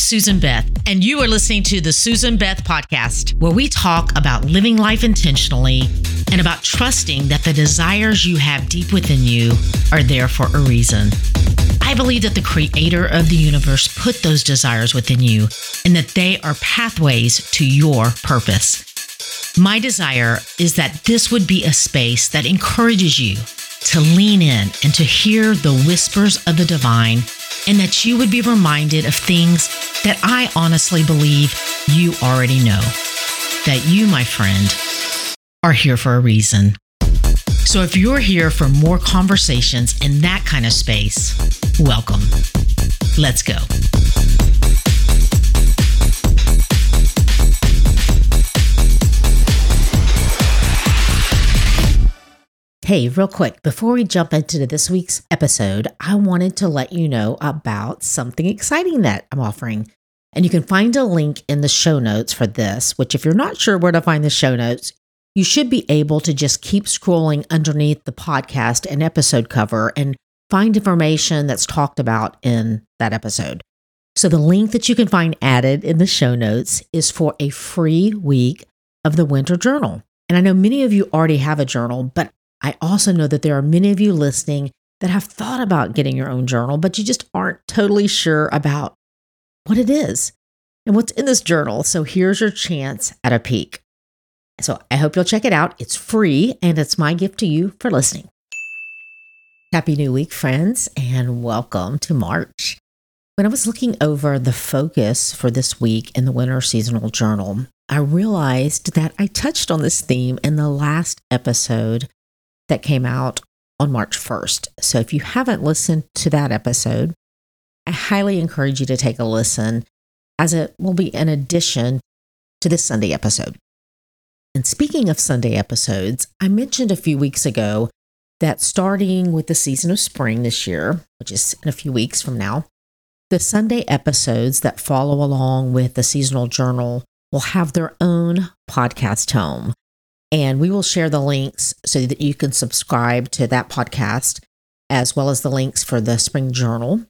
Susan Beth, and you are listening to the Susan Beth Podcast, where we talk about living life intentionally and about trusting that the desires you have deep within you are there for a reason. I believe that the creator of the universe put those desires within you and that they are pathways to your purpose. My desire is that this would be a space that encourages you to lean in and to hear the whispers of the divine and that you would be reminded of things that I honestly believe you already know. That you, my friend, are here for a reason. So if you're here for more conversations in that kind of space, welcome. Let's go. Hey, real quick, before we jump into this week's episode, I wanted to let you know about something exciting that I'm offering. And you can find a link in the show notes for this, which, if you're not sure where to find the show notes, you should be able to just keep scrolling underneath the podcast and episode cover and find information that's talked about in that episode. So, the link that you can find added in the show notes is for a free week of the Winter Journal. And I know many of you already have a journal, but I also know that there are many of you listening that have thought about getting your own journal, but you just aren't totally sure about what it is and what's in this journal. So here's your chance at a peek. So I hope you'll check it out. It's free and it's my gift to you for listening. Happy New Week, friends, and welcome to March. When I was looking over the focus for this week in the Winter Seasonal Journal, I realized that I touched on this theme in the last episode that came out on March 1st. So if you haven't listened to that episode, I highly encourage you to take a listen as it will be an addition to this Sunday episode. And speaking of Sunday episodes, I mentioned a few weeks ago that starting with the season of spring this year, which is in a few weeks from now, the Sunday episodes that follow along with the seasonal journal will have their own podcast home. And we will share the links so that you can subscribe to that podcast, as well as the links for the spring journal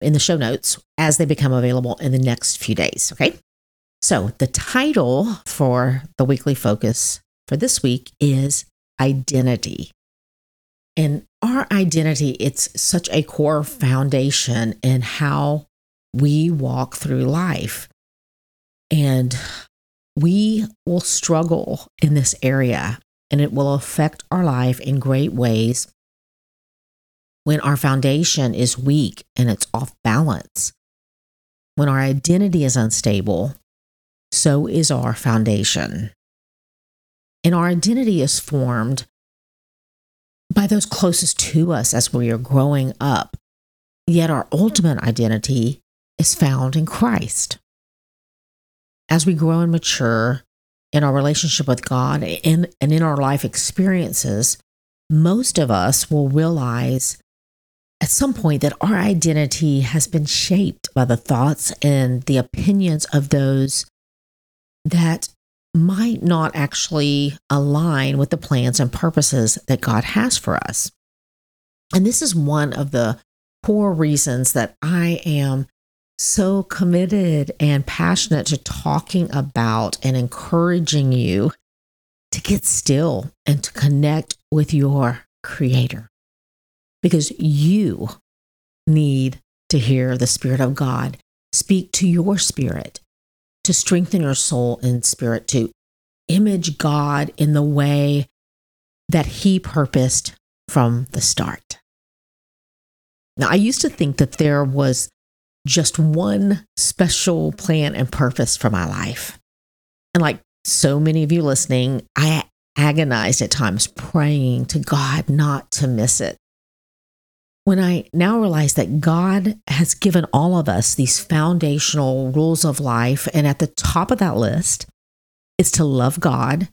in the show notes as they become available in the next few days. Okay. So the title for the weekly focus for this week is identity. And our identity, it's such a core foundation in how we walk through life. And we will struggle in this area and it will affect our life in great ways when our foundation is weak and it's off balance. When our identity is unstable, so is our foundation. And our identity is formed by those closest to us as we are growing up. Yet our ultimate identity is found in Christ as we grow and mature in our relationship with God and, and in our life experiences, most of us will realize at some point that our identity has been shaped by the thoughts and the opinions of those that might not actually align with the plans and purposes that God has for us. And this is one of the core reasons that I am so committed and passionate to talking about and encouraging you to get still and to connect with your creator because you need to hear the Spirit of God speak to your spirit to strengthen your soul and spirit to image God in the way that He purposed from the start. Now, I used to think that there was just one special plan and purpose for my life. And like so many of you listening, I agonized at times praying to God not to miss it. When I now realize that God has given all of us these foundational rules of life, and at the top of that list is to love God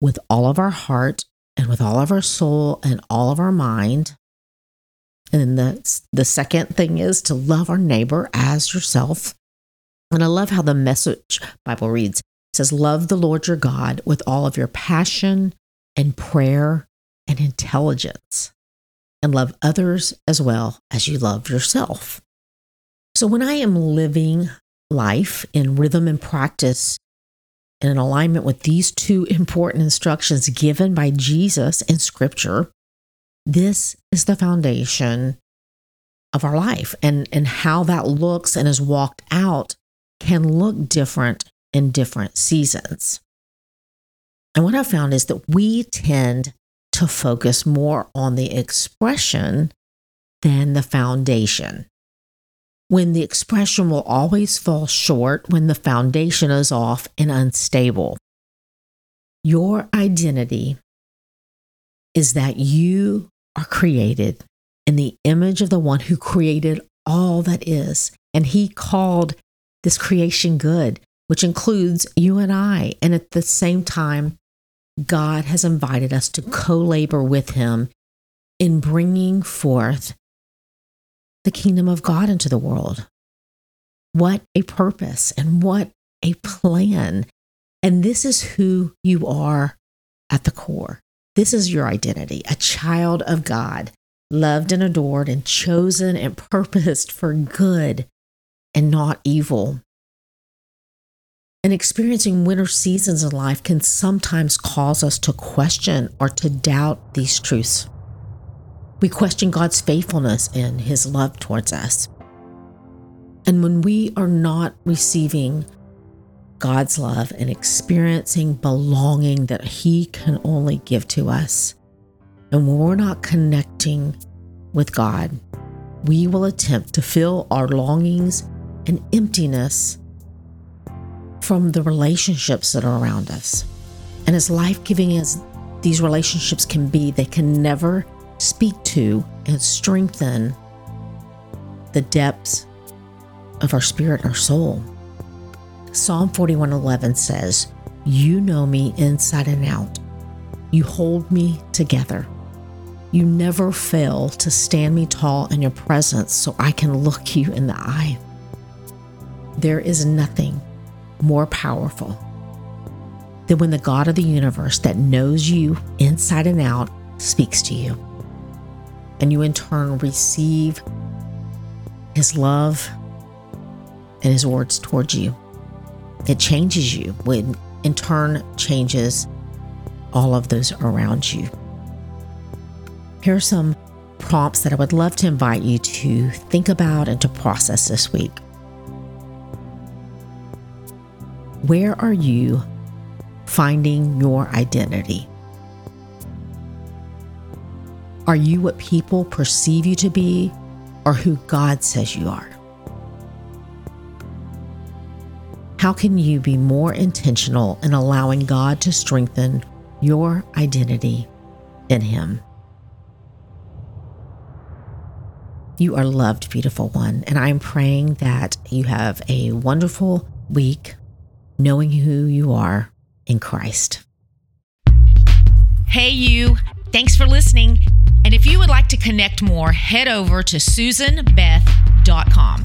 with all of our heart and with all of our soul and all of our mind, and then the, the second thing is to love our neighbor as yourself. And I love how the message Bible reads it says, Love the Lord your God with all of your passion and prayer and intelligence, and love others as well as you love yourself. So when I am living life in rhythm and practice and in alignment with these two important instructions given by Jesus in Scripture, this is the foundation of our life. And, and how that looks and is walked out can look different in different seasons. And what I found is that we tend to focus more on the expression than the foundation. When the expression will always fall short when the foundation is off and unstable. Your identity is that you are created in the image of the one who created all that is. And he called this creation good, which includes you and I. And at the same time, God has invited us to co labor with Him in bringing forth the kingdom of God into the world. What a purpose and what a plan. And this is who you are at the core. This is your identity, a child of God, loved and adored and chosen and purposed for good and not evil. And experiencing winter seasons in life can sometimes cause us to question or to doubt these truths. We question God's faithfulness and his love towards us. And when we are not receiving God's love and experiencing belonging that he can only give to us, and when we're not connecting with God, we will attempt to fill our longings and emptiness from the relationships that are around us. And as life giving as these relationships can be, they can never speak to and strengthen the depths of our spirit and our soul. Psalm 41:11 says, "You know me inside and out. You hold me together. You never fail to stand me tall in your presence so I can look you in the eye." There is nothing more powerful than when the God of the universe that knows you inside and out speaks to you. And you in turn receive his love and his words towards you. It changes you, when in turn changes all of those around you. Here are some prompts that I would love to invite you to think about and to process this week. Where are you finding your identity? Are you what people perceive you to be or who God says you are? How can you be more intentional in allowing God to strengthen your identity in Him? You are loved, beautiful one, and I'm praying that you have a wonderful week knowing who you are in Christ. Hey, you. Thanks for listening. And if you would like to connect more, head over to susanbeth.com